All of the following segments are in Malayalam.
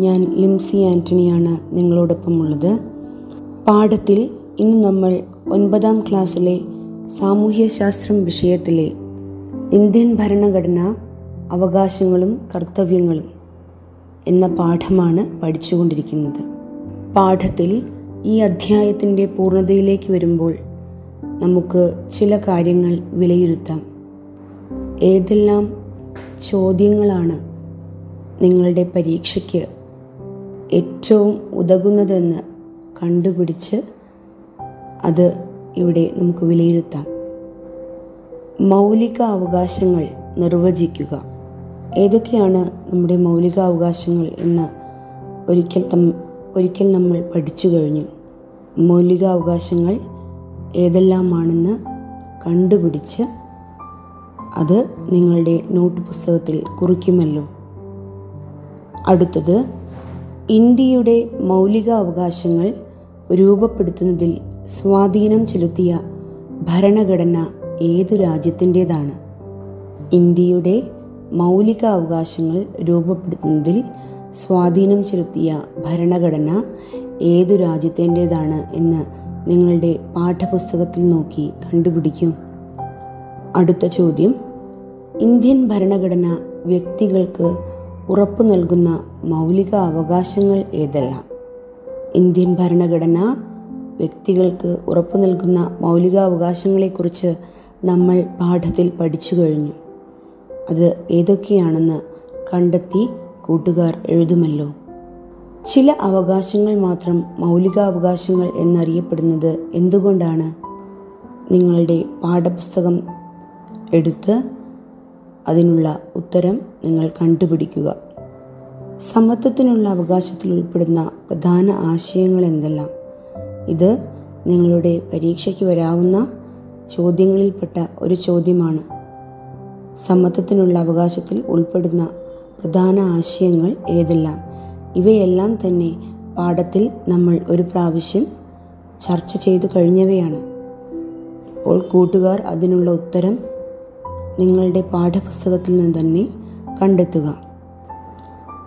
ഞാൻ ലിംസി ആന്റണിയാണ് നിങ്ങളോടൊപ്പമുള്ളത്. പാഠത്തിൽ ഇന്ന് നമ്മൾ ഒൻപതാം ക്ലാസ്സിലെ സാമൂഹ്യശാസ്ത്രം വിഷയത്തിലെ ഇന്ത്യൻ ഭരണഘടന അവകാശങ്ങളും കർത്തവ്യങ്ങളും എന്ന പാഠമാണ് പഠിച്ചുകൊണ്ടിരിക്കുന്നത്. പാഠത്തിൽ ഈ അധ്യായത്തിന്റെ പൂർണതയിലേക്ക് വരുമ്പോൾ നമുക്ക് ചില കാര്യങ്ങൾ വിലയിരുത്താം. ഏതെല്ലാം ചോദ്യങ്ങളാണ് നിങ്ങളുടെ പരീക്ഷയ്ക്ക് ഏറ്റവും ഉതകുന്നതെന്ന് കണ്ടുപിടിച്ച് അത് ഇവിടെ നമുക്ക് വിലയിരുത്താം. മൗലിക അവകാശങ്ങൾ നിർവചിക്കുക. ഏതൊക്കെയാണ് നമ്മുടെ മൗലിക അവകാശങ്ങൾ എന്ന് ഒരിക്കൽ തം ഒരിക്കൽ നമ്മൾ പഠിച്ചു കഴിഞ്ഞു. മൗലിക അവകാശങ്ങൾ ഏതെല്ലാമാണെന്ന് കണ്ടുപിടിച്ച് അത് നിങ്ങളുടെ നോട്ട് പുസ്തകത്തിൽ കുറിക്കുമല്ലോ. അടുത്തത് ഇന്ത്യയുടെ മൗലിക അവകാശങ്ങൾ രൂപപ്പെടുത്തുന്നതിൽ സ്വാധീനം ചെലുത്തിയ ഭരണഘടന ഏതു രാജ്യത്തിന്റെതാണ്? ഇന്ത്യയുടെ മൗലിക അവകാശങ്ങൾ രൂപപ്പെടുത്തുന്നതിൽ സ്വാധീനം ചെലുത്തിയ ഭരണഘടന ഏതു രാജ്യത്തിന്റെതാണ് എന്ന് നിങ്ങളുടെ പാഠപുസ്തകത്തിൽ നോക്കി കണ്ടുപിടിക്കും. അടുത്ത ചോദ്യം. ഇന്ത്യൻ ഭരണഘടന വ്യക്തികൾക്ക് ഉറപ്പു നൽകുന്ന മൗലിക അവകാശങ്ങൾ ഏതെല്ലാം? ഇന്ത്യൻ ഭരണഘടന വ്യക്തികൾക്ക് ഉറപ്പു നൽകുന്ന മൗലികാവകാശങ്ങളെക്കുറിച്ച് നമ്മൾ പാഠത്തിൽ പഠിച്ചു കഴിഞ്ഞു. അത് ഏതൊക്കെയാണെന്ന് കണ്ടെത്തി കൂട്ടുകാർ എഴുതുമല്ലോ. ചില അവകാശങ്ങൾ മാത്രം മൗലികാവകാശങ്ങൾ എന്നറിയപ്പെടുന്നത് എന്തുകൊണ്ടാണ്? നിങ്ങളുടെ പാഠപുസ്തകം എടുത്ത് അതിനുള്ള ഉത്തരം നിങ്ങൾ കണ്ടുപിടിക്കുക. സമത്വത്തിനുള്ള അവകാശത്തിൽ ഉൾപ്പെടുന്ന പ്രധാന ആശയങ്ങൾ എന്തെല്ലാം? ഇത് നിങ്ങളുടെ പരീക്ഷയ്ക്ക് വരാവുന്ന ചോദ്യങ്ങളിൽപ്പെട്ട ഒരു ചോദ്യമാണ്. സമത്വത്തിനുള്ള അവകാശത്തിൽ ഉൾപ്പെടുന്ന പ്രധാന ആശയങ്ങൾ ഏതെല്ലാം? ഇവയെല്ലാം തന്നെ പാഠത്തിൽ നമ്മൾ ഒരു പ്രാവശ്യം ചർച്ച ചെയ്തു കഴിഞ്ഞവയാണ്. അപ്പോൾ കൂട്ടുകാർ അതിനുള്ള ഉത്തരം നിങ്ങളുടെ പാഠപുസ്തകത്തിൽ നിന്ന് തന്നെ കണ്ടെത്തുക.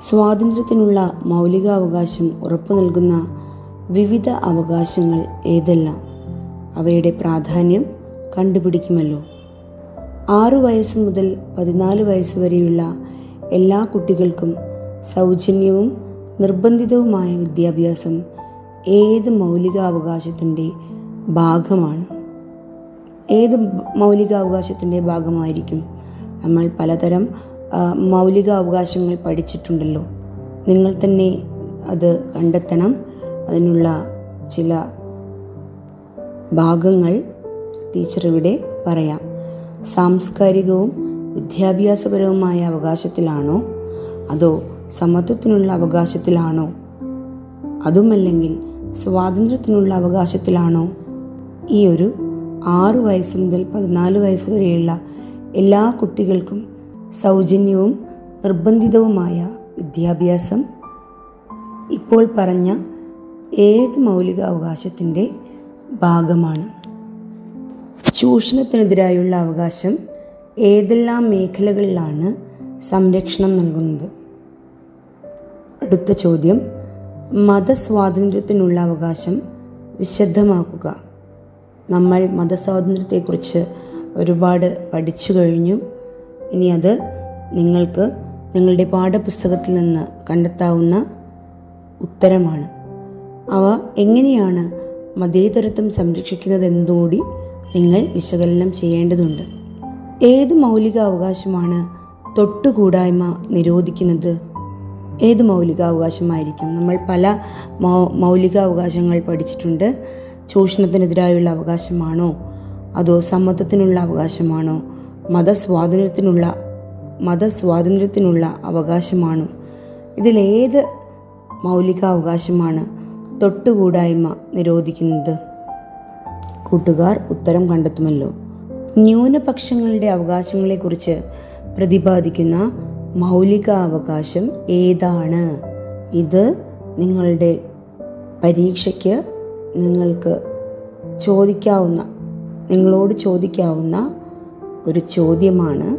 സ്വാതന്ത്ര്യത്തിനുള്ള മൗലികാവകാശം ഉറപ്പു നൽകുന്ന വിവിധ അവകാശങ്ങൾ ഏതെല്ലാം? അവയുടെ പ്രാധാന്യം കണ്ടുപിടിക്കുമല്ലോ. ആറു വയസ്സ് മുതൽ പതിനാല് വയസ്സ് വരെയുള്ള എല്ലാ കുട്ടികൾക്കും സൗജന്യവും നിർബന്ധിതവുമായ വിദ്യാഭ്യാസം ഏത് മൗലികാവകാശത്തിന്റെ ഭാഗമാണ്? ഏത് മൗലികാവകാശത്തിന്റെ ഭാഗമായിരിക്കും? നമ്മൾ പലതരം മൗലിക അവകാശങ്ങൾ പഠിച്ചിട്ടുണ്ടല്ലോ. നിങ്ങൾ തന്നെ അത് കണ്ടെത്തണം. അതിനുള്ള ചില ഭാഗങ്ങൾ ടീച്ചർ ഇവിടെ പറയാം. സാംസ്കാരികവും വിദ്യാഭ്യാസപരവുമായ അവകാശത്തിലാണോ? അതോ സമത്വത്തിനുള്ള അവകാശത്തിലാണോ? അതുമല്ലെങ്കിൽ സ്വാതന്ത്ര്യത്തിനുള്ള അവകാശത്തിലാണോ? ഈ ഒരു ആറ് വയസ്സ് മുതൽ പതിനാല് വയസ്സ് വരെയുള്ള എല്ലാ കുട്ടികൾക്കും സൗജന്യവും നിർബന്ധിതവുമായ വിദ്യാഭ്യാസം. ഇപ്പോൾ പറഞ്ഞ ഏത് മൗലിക അവകാശത്തിന്റെ ഭാഗമാണ്? ചൂഷണത്തിനെതിരായുള്ള അവകാശം ഏതെല്ലാം മേഖലകളിലാണ് സംരക്ഷണം നൽകുന്നത്? അടുത്ത ചോദ്യം മതസ്വാതന്ത്ര്യത്തിനുള്ള അവകാശം വിശദമാക്കുക. നമ്മൾ മതസ്വാതന്ത്ര്യത്തെക്കുറിച്ച് ഒരുപാട് പഠിച്ചു കഴിഞ്ഞു. ഇനി അത് നിങ്ങൾക്ക് നിങ്ങളുടെ പാഠപുസ്തകത്തിൽ നിന്ന് കണ്ടെത്താവുന്ന ഉത്തരമാണ്. അവ എങ്ങനെയാണ് മതേതരത്വം സംരക്ഷിക്കുന്നതെന്നുകൂടി നിങ്ങൾ വിശകലനം ചെയ്യേണ്ടതുണ്ട്. ഏത് മൗലിക അവകാശമാണ് തൊട്ടുകൂടായ്മ നിരോധിക്കുന്നത്? ഏത് മൗലികാവകാശമായിരിക്കും? നമ്മൾ പല മൗലികാവകാശങ്ങൾ പഠിച്ചിട്ടുണ്ട്. ചൂഷണത്തിനെതിരായുള്ള അവകാശമാണോ? അതോ സമ്മതത്തിനുള്ള അവകാശമാണോ? മതസ്വാതന്ത്ര്യത്തിനുള്ള മതസ്വാതന്ത്ര്യത്തിനുള്ള അവകാശമാണ്. ഇതിലേത് മൗലികാവകാശമാണ് തൊട്ടുകൂടായ്മ നിരോധിക്കുന്നത്? കൂട്ടുകാർ ഉത്തരം കണ്ടെത്തുമല്ലോ. ന്യൂനപക്ഷങ്ങളുടെ അവകാശങ്ങളെക്കുറിച്ച് പ്രതിപാദിക്കുന്ന മൗലിക അവകാശം ഏതാണ്? ഇത് നിങ്ങളുടെ പരീക്ഷയ്ക്ക് നിങ്ങൾക്ക് ചോദിക്കാവുന്ന നിങ്ങളോട് ചോദിക്കാവുന്ന ഒരു ചോദ്യമാണ്.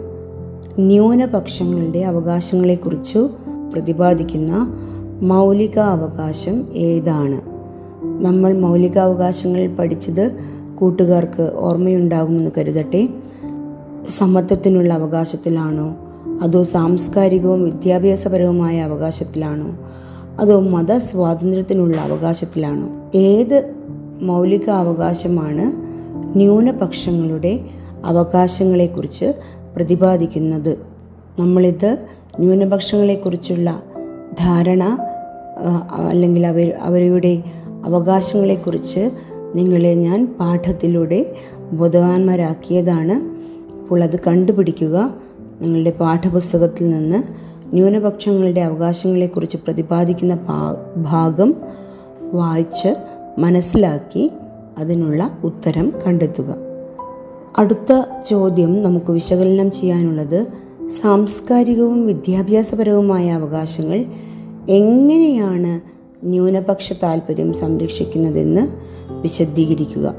ന്യൂനപക്ഷങ്ങളുടെ അവകാശങ്ങളെക്കുറിച്ച് പ്രതിപാദിക്കുന്ന മൗലിക അവകാശം ഏതാണ്? നമ്മൾ മൗലികാവകാശങ്ങൾ പഠിച്ചത് കൂട്ടുകാർക്ക് ഓർമ്മയുണ്ടാകുമെന്ന് കരുതട്ടെ. സമത്വത്തിനുള്ള അവകാശത്തിലാണോ? അതോ സാംസ്കാരികവും വിദ്യാഭ്യാസപരവുമായ അവകാശത്തിലാണോ? അതോ മതസ്വാതന്ത്ര്യത്തിനുള്ള അവകാശത്തിലാണോ? ഏത് മൗലിക അവകാശമാണ് ന്യൂനപക്ഷങ്ങളുടെ അവകാശങ്ങളെക്കുറിച്ച് പ്രതിപാദിക്കുന്നത്. നമ്മളിത് ന്യൂനപക്ഷങ്ങളെക്കുറിച്ചുള്ള ധാരണ അല്ലെങ്കിൽ അവർ അവരുടെ അവകാശങ്ങളെക്കുറിച്ച് നിങ്ങളെ ഞാൻ പാഠത്തിലൂടെ ബോധവാന്മാരാക്കിയതാണ്. അപ്പോൾ അത് കണ്ടുപിടിക്കുക. നിങ്ങളുടെ പാഠപുസ്തകത്തിൽ നിന്ന് ന്യൂനപക്ഷങ്ങളുടെ അവകാശങ്ങളെക്കുറിച്ച് പ്രതിപാദിക്കുന്ന ഭാഗം വായിച്ച് മനസ്സിലാക്കി അതിനുള്ള ഉത്തരം കണ്ടെത്തുക. അടുത്ത ചോദ്യം നമുക്ക് വിശകലനം ചെയ്യാനുള്ളത് സാംസ്കാരികവും വിദ്യാഭ്യാസപരവുമായ അവകാശങ്ങൾ എങ്ങനെയാണ് ന്യൂനപക്ഷ താല്പര്യം സംരക്ഷിക്കുന്നതെന്ന് വിശദീകരിക്കുക.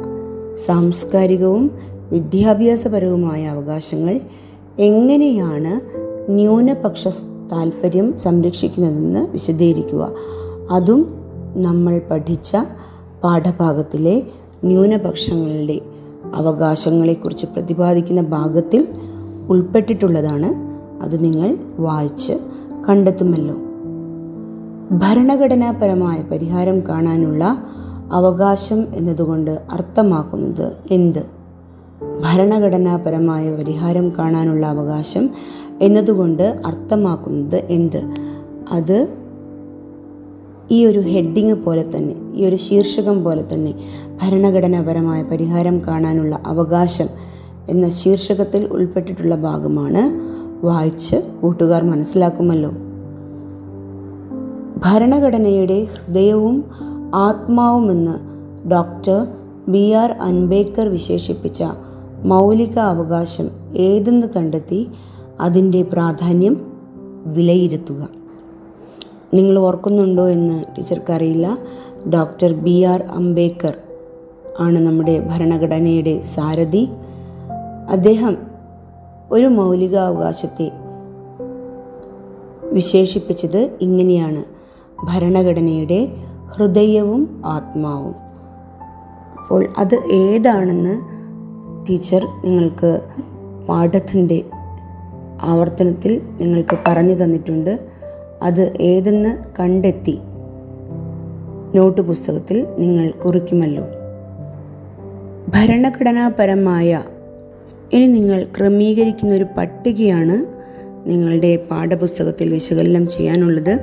സാംസ്കാരികവും വിദ്യാഭ്യാസപരവുമായ അവകാശങ്ങൾ എങ്ങനെയാണ് ന്യൂനപക്ഷ താല്പര്യം സംരക്ഷിക്കുന്നതെന്ന് വിശദീകരിക്കുക. അതും നമ്മൾ പഠിച്ച പാഠഭാഗത്തിലെ ന്യൂനപക്ഷങ്ങളുടെ അവകാശങ്ങളെക്കുറിച്ച് പ്രതിപാദിക്കുന്ന ഭാഗത്തിൽ ഉൾപ്പെട്ടിട്ടുള്ളതാണ്. അത് നിങ്ങൾ വായിച്ച് കണ്ടെത്തുമല്ലോ. ഭരണഘടനാപരമായ പരിഹാരം കാണാനുള്ള അവകാശം എന്നതുകൊണ്ട് അർത്ഥമാക്കുന്നത് എന്ത്? ഭരണഘടനാപരമായ പരിഹാരം കാണാനുള്ള അവകാശം എന്നതുകൊണ്ട് അർത്ഥമാക്കുന്നത് എന്ത്? അത് ഈ ഒരു ഹെഡിങ് പോലെ തന്നെ ഈ ഒരു ശീർഷകം പോലെ തന്നെ ഭരണഘടനാപരമായ പരിഹാരം കാണാനുള്ള അവകാശം എന്ന ശീർഷകത്തിൽ ഉൾപ്പെട്ടിട്ടുള്ള ഭാഗമാണ് വായിച്ച് കൂട്ടുകാർ മനസ്സിലാക്കുമല്ലോ. ഭരണഘടനയുടെ ഹൃദയവും ആത്മാവുമെന്ന് ഡോക്ടർ ബി ആർ അൻബേക്കർ വിശേഷിപ്പിച്ച മൗലിക അവകാശം ഏതെന്ന് കണ്ടെത്തി അതിന്റെ പ്രാധാന്യം വിലയിരുത്തുക. നിങ്ങൾ ഓർക്കുന്നുണ്ടോ എന്ന് ടീച്ചർക്കറിയില്ല. ഡോക്ടർ ബി ആർ അംബേദ്കർ ആണ് നമ്മുടെ ഭരണഘടനയുടെ സാരഥി. അദ്ദേഹം ഒരു മൗലികാവകാശത്തെ വിശേഷിപ്പിച്ചത് ഇങ്ങനെയാണ്. ഭരണഘടനയുടെ ഹൃദയവും ആത്മാവും. അപ്പോൾ അത് ഏതാണെന്ന് ടീച്ചർ നിങ്ങൾക്ക് പാഠത്തിന്റെ ആവർത്തനത്തിൽ നിങ്ങൾക്ക് പറഞ്ഞു തന്നിട്ടുണ്ട്. അത് ഏതെന്ന് കണ്ടെത്തി നോട്ട് പുസ്തകത്തിൽ നിങ്ങൾ കുറിക്കുമല്ലോ. ഭരണഘടനാപരമായ ഇനി നിങ്ങൾ ക്രമീകരിക്കുന്ന ഒരു പട്ടികയാണ് നിങ്ങളുടെ പാഠപുസ്തകത്തിൽ വിശകലനം ചെയ്യാനുള്ളത്.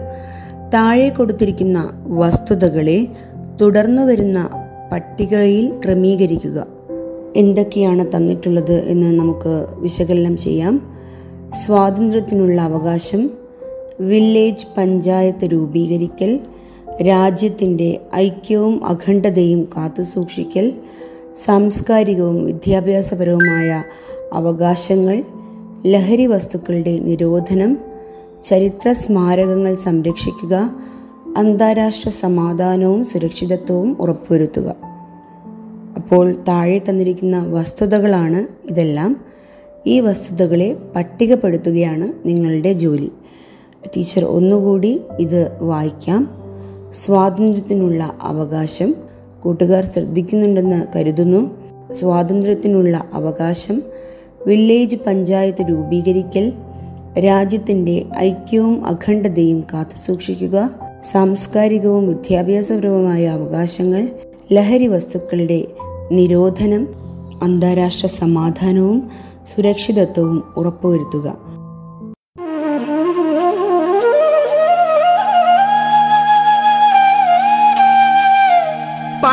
താഴെ കൊടുത്തിരിക്കുന്ന വസ്തുതകളെ തുടർന്നു വരുന്ന പട്ടികയിൽ ക്രമീകരിക്കുക. എന്തൊക്കെയാണ് തന്നിട്ടുള്ളത് എന്ന് നമുക്ക് വിശകലനം ചെയ്യാം. സ്വാതന്ത്ര്യത്തിനുള്ള അവകാശം വില്ലേജ് പഞ്ചായത്ത് രൂപീകരിക്കൽ രാജ്യത്തിന്റെ ഐക്യവും അഖണ്ഡതയും കാത്തുസൂക്ഷിക്കൽ സാംസ്കാരികവും വിദ്യാഭ്യാസപരവുമായ അവകാശങ്ങൾ ലഹരി വസ്തുക്കളുടെ നിരോധനം ചരിത്ര സ്മാരകങ്ങൾ സംരക്ഷിക്കുക അന്താരാഷ്ട്ര സമാധാനവും സുരക്ഷിതത്വവും ഉറപ്പുവരുത്തുക. അപ്പോൾ താഴെ തന്നിരിക്കുന്ന വസ്തുതകളാണ് ഇതെല്ലാം. ഈ വസ്തുതകളെ പട്ടികപ്പെടുത്തുകയാണ് നിങ്ങളുടെ ജോലി. ടീച്ചർ ഒന്നുകൂടി ഇത് വായിക്കാം. സ്വാതന്ത്ര്യത്തിനുള്ള അവകാശം കൂട്ടുകാർ ശ്രദ്ധിക്കുന്നുണ്ടെന്ന് കരുതുന്നു. സ്വാതന്ത്ര്യത്തിനുള്ള അവകാശം വില്ലേജ് പഞ്ചായത്ത് രൂപീകരിക്കൽ രാജ്യത്തിന്റെ ഐക്യവും അഖണ്ഡതയും കാത്തുസൂക്ഷിക്കുക സാംസ്കാരികവും വിദ്യാഭ്യാസപരവുമായ അവകാശങ്ങൾ ലഹരി വസ്തുക്കളുടെ നിരോധനം അന്താരാഷ്ട്ര സമാധാനവും സുരക്ഷിതത്വവും ഉറപ്പുവരുത്തുക.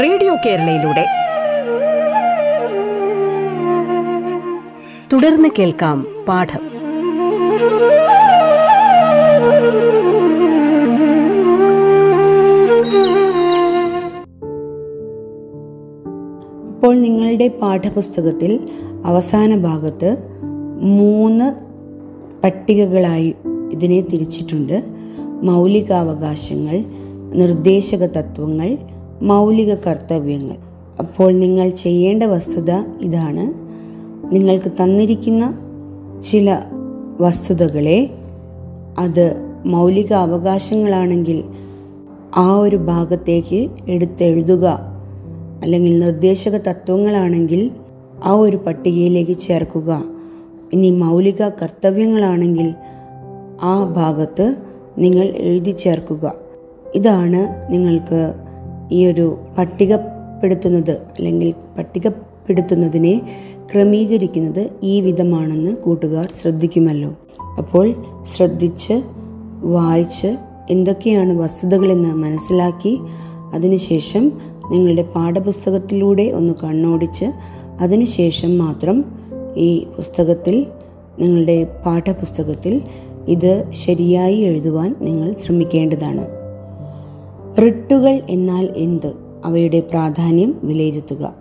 റേഡിയോ കേരളയിലൂടെ. തുടർന്ന് കേൾക്കാം പാഠം. ഇപ്പോൾ നിങ്ങളുടെ പാഠപുസ്തകത്തിൽ അവസാന ഭാഗത്ത് മൂന്ന് പട്ടികകളായി ഇതിനെ തിരിച്ചിട്ടുണ്ട്. മൗലികാവകാശങ്ങൾ നിർദ്ദേശക തത്വങ്ങൾ മൗലിക കർത്തവ്യങ്ങൾ. അപ്പോൾ നിങ്ങൾ ചെയ്യേണ്ട വസ്തുത ഇതാണ്. നിങ്ങൾക്ക് തന്നിരിക്കുന്ന ചില വസ്തുതകളെ അത് മൗലിക അവകാശങ്ങളാണെങ്കിൽ ആ ഒരു ഭാഗത്തേക്ക് എടുത്തെഴുതുക. അല്ലെങ്കിൽ നിർദ്ദേശക തത്വങ്ങളാണെങ്കിൽ ആ ഒരു പട്ടികയിലേക്ക് ചേർക്കുക. ഇനി മൗലിക കർത്തവ്യങ്ങളാണെങ്കിൽ ആ ഭാഗത്ത് നിങ്ങൾ എഴുതി ചേർക്കുക. ഇതാണ് നിങ്ങൾക്ക് ഈ ഒരു പട്ടികപ്പെടുത്തുന്നത് അല്ലെങ്കിൽ പട്ടികപ്പെടുത്തുന്നതിനെ ക്രമീകരിക്കുന്നത് ഈ വിധമാണെന്ന് കൂട്ടുകാർ ശ്രദ്ധിക്കുമല്ലോ. അപ്പോൾ ശ്രദ്ധിച്ച് വായിച്ച് എന്തൊക്കെയാണ് വസ്തുതകളെന്ന് മനസ്സിലാക്കി അതിനുശേഷം നിങ്ങളുടെ പാഠപുസ്തകത്തിലൂടെ ഒന്ന് കണ്ണോടിച്ച് അതിനുശേഷം മാത്രം ഈ പുസ്തകത്തിൽ നിങ്ങളുടെ പാഠപുസ്തകത്തിൽ ഇത് ശരിയായി എഴുതുവാൻ നിങ്ങൾ ശ്രമിക്കേണ്ടതാണ്. റിട്ടുകൾ എന്നാൽ എന്ത്? അവയുടെ പ്രാധാന്യം വിലയിരുത്തുക.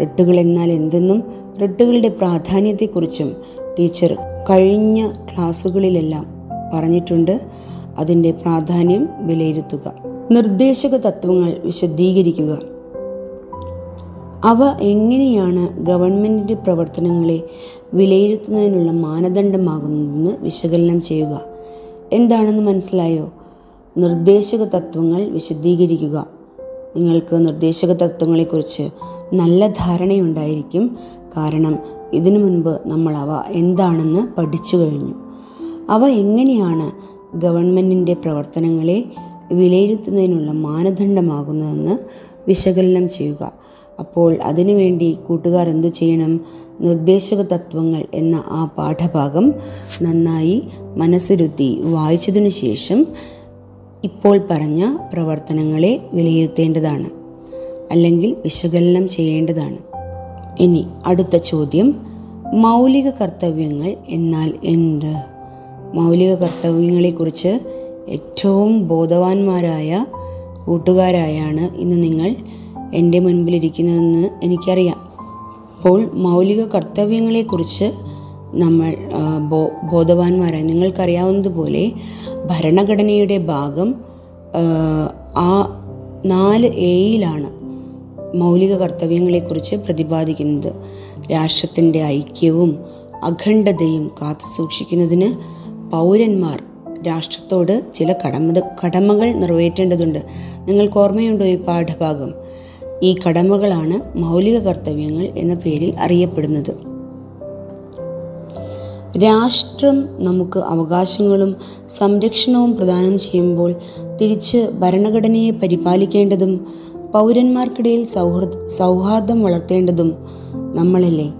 റിട്ടുകൾ എന്നാൽ എന്തെന്നും റിട്ടുകളുടെ പ്രാധാന്യത്തെക്കുറിച്ചും ടീച്ചർ കഴിഞ്ഞ ക്ലാസ്സുകളിലെല്ലാം പറഞ്ഞിട്ടുണ്ട്. അതിന്റെ പ്രാധാന്യം വിലയിരുത്തുക. നിർദ്ദേശക തത്വങ്ങൾ വിശദീകരിക്കുക. അവ എങ്ങനെയാണ് ഗവൺമെന്റിന്റെ പ്രവർത്തനങ്ങളെ വിലയിരുത്തുന്നതിനുള്ള മാനദണ്ഡമാകുന്നതെന്ന് വിശകലനം ചെയ്യുക. എന്താണെന്ന് മനസ്സിലായോ? നിർദ്ദേശക തത്വങ്ങൾ വിശദീകരിക്കുക. നിങ്ങൾക്ക് നിർദ്ദേശക തത്വങ്ങളെക്കുറിച്ച് നല്ല ധാരണയുണ്ടായിരിക്കും. കാരണം ഇതിനു മുൻപ് നമ്മൾ അവ എന്താണെന്ന് പഠിച്ചു കഴിഞ്ഞു. അവ എങ്ങനെയാണ് ഗവൺമെന്റിന്റെ പ്രവർത്തനങ്ങളെ വിലയിരുത്തുന്നതിനുള്ള മാനദണ്ഡമാകുന്നതെന്ന് വിശകലനം ചെയ്യുക. അപ്പോൾ അതിനുവേണ്ടി കൂട്ടുകാർ എന്തു ചെയ്യണം? നിർദ്ദേശക തത്വങ്ങൾ എന്ന ആ പാഠഭാഗം നന്നായി മനസ്സിരുത്തി വായിച്ചതിനു ശേഷം ഇപ്പോൾ പറഞ്ഞ പ്രവർത്തനങ്ങളെ വിലയിരുത്തേണ്ടതാണ് അല്ലെങ്കിൽ വിശകലനം ചെയ്യേണ്ടതാണ്. ഇനി അടുത്ത ചോദ്യം മൗലിക കർത്തവ്യങ്ങൾ എന്നാൽ എന്ത്? മൗലിക കർത്തവ്യങ്ങളെക്കുറിച്ച് ഏറ്റവും ബോധവാന്മാരായ കൂട്ടുകാരായാണ് ഇന്ന് നിങ്ങൾ എന്റെ മുൻപിലിരിക്കുന്നതെന്ന് എനിക്കറിയാം. അപ്പോൾ മൗലിക കർത്തവ്യങ്ങളെക്കുറിച്ച് നമ്മൾ ബോ ബോധവാന്മാരായി നിങ്ങൾക്കറിയാവുന്നതുപോലെ ഭരണഘടനയുടെ ഭാഗം ആ, നാല് എയിലാണ് മൗലിക കർത്തവ്യങ്ങളെക്കുറിച്ച് പ്രതിപാദിക്കുന്നത്. രാഷ്ട്രത്തിന്റെ ഐക്യവും അഖണ്ഡതയും കാത്തു സൂക്ഷിക്കുന്നതിന് പൗരന്മാർ രാഷ്ട്രത്തോട് ചില കടമ കടമകൾ നിറവേറ്റേണ്ടതുണ്ട്. നിങ്ങൾക്ക് ഓർമ്മയുണ്ടോ ഈ പാഠഭാഗം? ഈ കടമകളാണ് മൗലിക കർത്തവ്യങ്ങൾ എന്ന പേരിൽ അറിയപ്പെടുന്നത്. രാഷ്ട്രം നമുക്ക് അവകാശങ്ങളും സംരക്ഷണവും പ്രദാനം ചെയ്യുമ്പോൾ തിരിച്ച് ഭരണഘടനയെ പരിപാലിക്കേണ്ടതും പൗരന്മാർക്കിടയിൽ സൗഹൃദ സൗഹാർദ്ദം വളർത്തേണ്ടതും നമ്മളല്ലേ?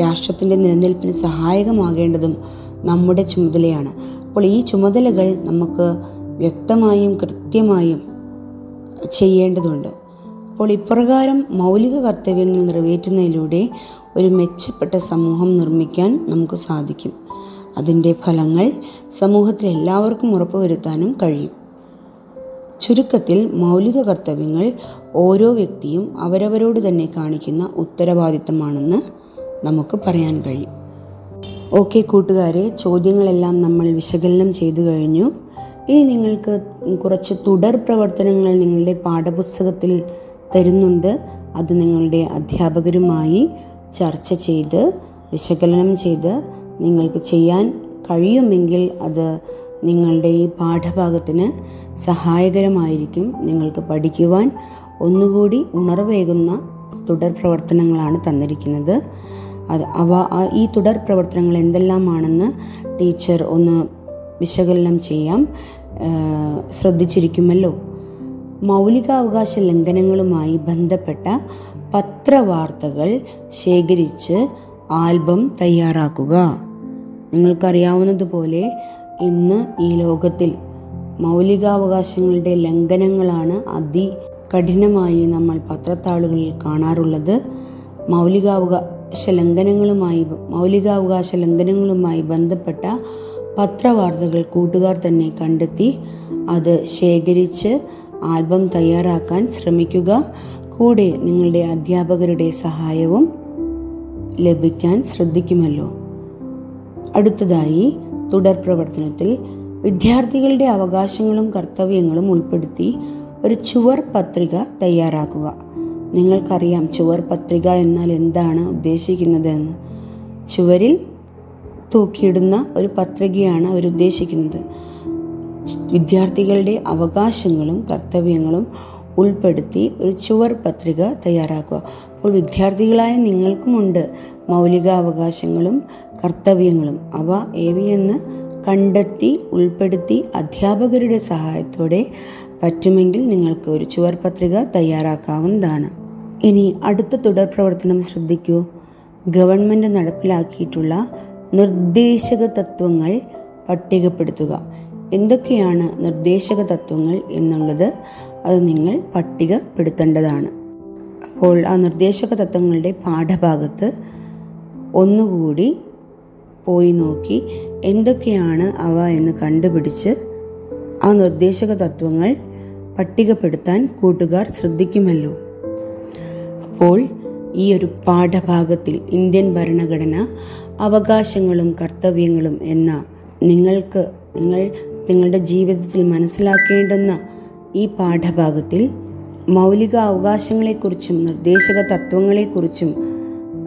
രാഷ്ട്രത്തിന്റെ നിലനിൽപ്പിന് സഹായകമാകേണ്ടതും നമ്മുടെ ചുമതലയാണ്. അപ്പോൾ ഈ ചുമതലകൾ നമുക്ക് വ്യക്തമായും കൃത്യമായും ചെയ്യേണ്ടതുണ്ട്. അപ്പോൾ ഇപ്രകാരം മൗലിക കർത്തവ്യങ്ങൾ നിറവേറ്റുന്നതിലൂടെ ഒരു മെച്ചപ്പെട്ട സമൂഹം നിർമ്മിക്കാൻ നമുക്ക് സാധിക്കും. അതിന്റെ ഫലങ്ങൾ സമൂഹത്തിൽ എല്ലാവർക്കും ഉറപ്പുവരുത്താനും കഴിയും. ചുരുക്കത്തിൽ മൗലിക കർത്തവ്യങ്ങൾ ഓരോ വ്യക്തിയും അവരവരോട് തന്നെ കാണിക്കുന്ന ഉത്തരവാദിത്തമാണെന്ന് നമുക്ക് പറയാൻ കഴിയും. ഓക്കെ കൂട്ടുകാരെ ചോദ്യങ്ങളെല്ലാം നമ്മൾ വിശകലനം ചെയ്തു കഴിഞ്ഞു. ഇനി നിങ്ങൾക്ക് കുറച്ച് തുടർ പ്രവർത്തനങ്ങൾ നിങ്ങളുടെ പാഠപുസ്തകത്തിൽ തരുന്നുണ്ട്. അത് നിങ്ങളുടെ അധ്യാപകരുമായി ചർച്ച ചെയ്ത് വിശകലനം ചെയ്ത് നിങ്ങൾക്ക് ചെയ്യാൻ കഴിയുമെങ്കിൽ അത് നിങ്ങളുടെ ഈ പാഠഭാഗത്തിന് സഹായകരമായിരിക്കും. നിങ്ങൾക്ക് പഠിക്കുവാൻ ഒന്നുകൂടി ഉണർവേകുന്ന തുടർ പ്രവർത്തനങ്ങളാണ് തന്നിരിക്കുന്നത്. അത് അവ ഈ തുടർ പ്രവർത്തനങ്ങൾ എന്തെല്ലാമാണെന്ന് ടീച്ചർ ഒന്ന് വിശകലനം ചെയ്യാം. ശ്രദ്ധിച്ചിരിക്കുമല്ലോ. മൗലികാവകാശ ലംഘനങ്ങളുമായി ബന്ധപ്പെട്ട പത്രവാർത്തകൾ ശേഖരിച്ച് ആൽബം തയ്യാറാക്കുക. നിങ്ങൾക്കറിയാവുന്നതുപോലെ ഇന്ന് ഈ ലോകത്തിൽ മൗലികാവകാശങ്ങളുടെ ലംഘനങ്ങളാണ് അതി കഠിനമായി നമ്മൾ പത്രത്താളുകളിൽ കാണാറുള്ളത്. മൗലികാവകാശ ലംഘനങ്ങളുമായി മൗലികാവകാശ ലംഘനങ്ങളുമായി ബന്ധപ്പെട്ട പത്രവാർത്തകൾ കൂട്ടുകാർ തന്നെ കണ്ടെത്തി അത് ശേഖരിച്ച് ആൽബം തയ്യാറാക്കാൻ ശ്രമിക്കുക. കൂടെ നിങ്ങളുടെ അധ്യാപകരുടെ സഹായവും ലഭിക്കാൻ ശ്രദ്ധിക്കുമല്ലോ. അടുത്തതായി തുടർ പ്രവർത്തനത്തിൽ വിദ്യാർത്ഥികളുടെ അവകാശങ്ങളും കർത്തവ്യങ്ങളും ഉൾപ്പെടുത്തി ഒരു ചുവർ പത്രിക തയ്യാറാക്കുക. നിങ്ങൾക്കറിയാം ചുവർ പത്രിക എന്നാൽ എന്താണ് ഉദ്ദേശിക്കുന്നതെന്ന്. ചുവരിൽ തൂക്കിയിടുന്ന ഒരു പത്രികയാണ് അവർ ഉദ്ദേശിക്കുന്നത്. വിദ്യാർത്ഥികളുടെ അവകാശങ്ങളും കർത്തവ്യങ്ങളും ഉൾപ്പെടുത്തി ഒരു ചുവർ പത്രിക തയ്യാറാക്കുക. അപ്പോൾ വിദ്യാർത്ഥികളായ നിങ്ങൾക്കുമുണ്ട് മൗലിക അവകാശങ്ങളും കർത്തവ്യങ്ങളും. അവ ഏവയെന്ന് കണ്ടെത്തി ഉൾപ്പെടുത്തി അധ്യാപകരുടെ സഹായത്തോടെ പറ്റുമെങ്കിൽ നിങ്ങൾക്ക് ഒരു ചുവർ പത്രിക തയ്യാറാക്കാവുന്നതാണ്. ഇനി അടുത്ത തുടർ പ്രവർത്തനം ശ്രദ്ധിക്കൂ. ഗവൺമെന്റ് നടപ്പിലാക്കിയിട്ടുള്ള നിർദ്ദേശക തത്വങ്ങൾ പട്ടികപ്പെടുത്തുക. എന്തൊക്കെയാണ് നിർദ്ദേശക തത്വങ്ങൾ എന്നുള്ളത് അത് നിങ്ങൾ പട്ടികപ്പെടുത്തേണ്ടതാണ്. അപ്പോൾ ആ നിർദ്ദേശക തത്വങ്ങളുടെ പാഠഭാഗത്ത് ഒന്നുകൂടി പോയി നോക്കി എന്തൊക്കെയാണ് അവ എന്ന് കണ്ടുപിടിച്ച് ആ നിർദ്ദേശക തത്വങ്ങൾ പട്ടികപ്പെടുത്താൻ കൂട്ടുകാർ ശ്രദ്ധിക്കുമല്ലോ. അപ്പോൾ ഈ ഒരു പാഠഭാഗത്തിൽ ഇന്ത്യൻ ഭരണഘടന അവകാശങ്ങളും കർത്തവ്യങ്ങളും എന്ന നിങ്ങൾക്ക് നിങ്ങൾ നിങ്ങളുടെ ജീവിതത്തിൽ മനസ്സിലാക്കേണ്ടുന്ന ഈ പാഠഭാഗത്തിൽ മൗലിക അവകാശങ്ങളെക്കുറിച്ചും നിർദ്ദേശക തത്വങ്ങളെക്കുറിച്ചും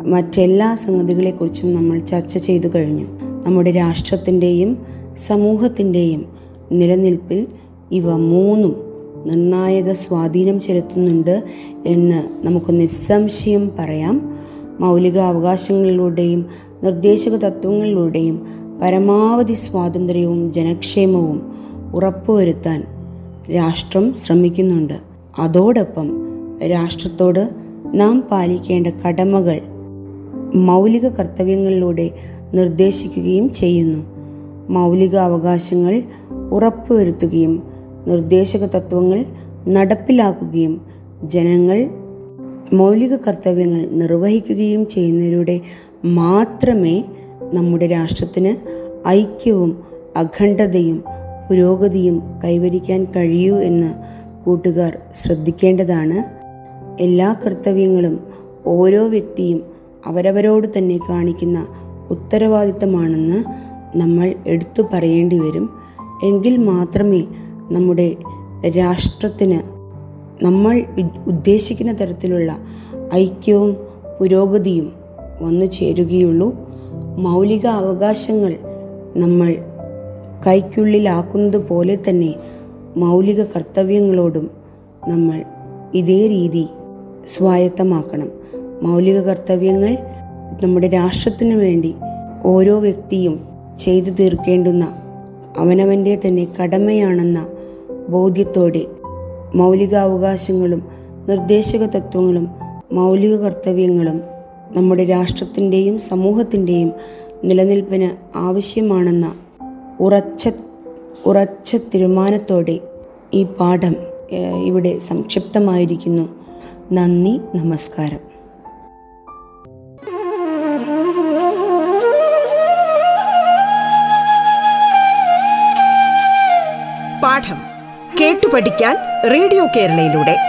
മറ്റെല്ലാ സംഗതികളെക്കുറിച്ചും നമ്മൾ ചർച്ച ചെയ്തു കഴിഞ്ഞു. നമ്മുടെ രാഷ്ട്രത്തിന്റെയും സമൂഹത്തിന്റെയും നിലനിൽപ്പിൽ ഇവ മൂന്നും നിർണായക സ്വാധീനം ചെലുത്തുന്നുണ്ട് എന്ന് നമുക്ക് നിസ്സംശയം പറയാം. മൗലിക അവകാശങ്ങളിലൂടെയും നിർദ്ദേശക തത്വങ്ങളിലൂടെയും പരമാവധി സ്വാതന്ത്ര്യവും ജനക്ഷേമവും ഉറപ്പുവരുത്താൻ രാഷ്ട്രം ശ്രമിക്കുന്നുണ്ട്. അതോടൊപ്പം രാഷ്ട്രത്തോട് നാം പാലിക്കേണ്ട കടമകൾ മൗലിക കർത്തവ്യങ്ങളിലൂടെ നിർദ്ദേശിക്കുകയും ചെയ്യുന്നു. മൗലിക അവകാശങ്ങൾ ഉറപ്പുവരുത്തുകയും നിർദ്ദേശക തത്വങ്ങൾ നടപ്പിലാക്കുകയും ജനങ്ങൾ മൗലിക കർത്തവ്യങ്ങൾ നിർവഹിക്കുകയും ചെയ്യുന്നതിലൂടെ മാത്രമേ നമ്മുടെ രാഷ്ട്രത്തിന് ഐക്യവും അഖണ്ഡതയും പുരോഗതിയും കൈവരിക്കാൻ കഴിയൂ എന്ന് കൂട്ടുകാർ ശ്രദ്ധിക്കേണ്ടതാണ്. എല്ലാ കർത്തവ്യങ്ങളും ഓരോ വ്യക്തിയും അവരവരോട് തന്നെ കാണിക്കുന്ന ഉത്തരവാദിത്തമാണെന്ന് നമ്മൾ എടുത്തു പറയേണ്ടി വരും. എങ്കിൽ മാത്രമേ നമ്മുടെ രാഷ്ട്രത്തിന് നമ്മൾ ഉദ്ദേശിക്കുന്ന തരത്തിലുള്ള ഐക്യവും പുരോഗതിയും വന്നു ചേരുകയുള്ളൂ. മൗലിക അവകാശങ്ങൾ നമ്മൾ കൈക്കുള്ളിലാക്കുന്നത് പോലെ തന്നെ മൗലിക കർത്തവ്യങ്ങളോടും നമ്മൾ ഇതേ രീതി സ്വായത്തമാക്കണം. മൗലിക കർത്തവ്യങ്ങൾ നമ്മുടെ രാഷ്ട്രത്തിനു വേണ്ടി ഓരോ വ്യക്തിയും ചെയ്തു തീർക്കേണ്ടുന്ന അവനവന്റെ തന്നെ കടമയാണെന്ന ബോധ്യത്തോടെ മൗലികാവകാശങ്ങളും നിർദ്ദേശക തത്വങ്ങളും മൗലിക കർത്തവ്യങ്ങളും നമ്മുടെ രാഷ്ട്രത്തിന്റെയും സമൂഹത്തിന്റെയും നിലനിൽപ്പിന് ആവശ്യമാണെന്ന ഉറച്ച ഉറച്ച തീരുമാനത്തോടെ ഈ പാഠം ഇവിടെ സംക്ഷിപ്തമായിരിക്കുന്നു. നന്ദി നമസ്കാരം. പാഠം കേട്ടു പഠിക്കാൻ റേഡിയോ കേരളയിലൂടെ.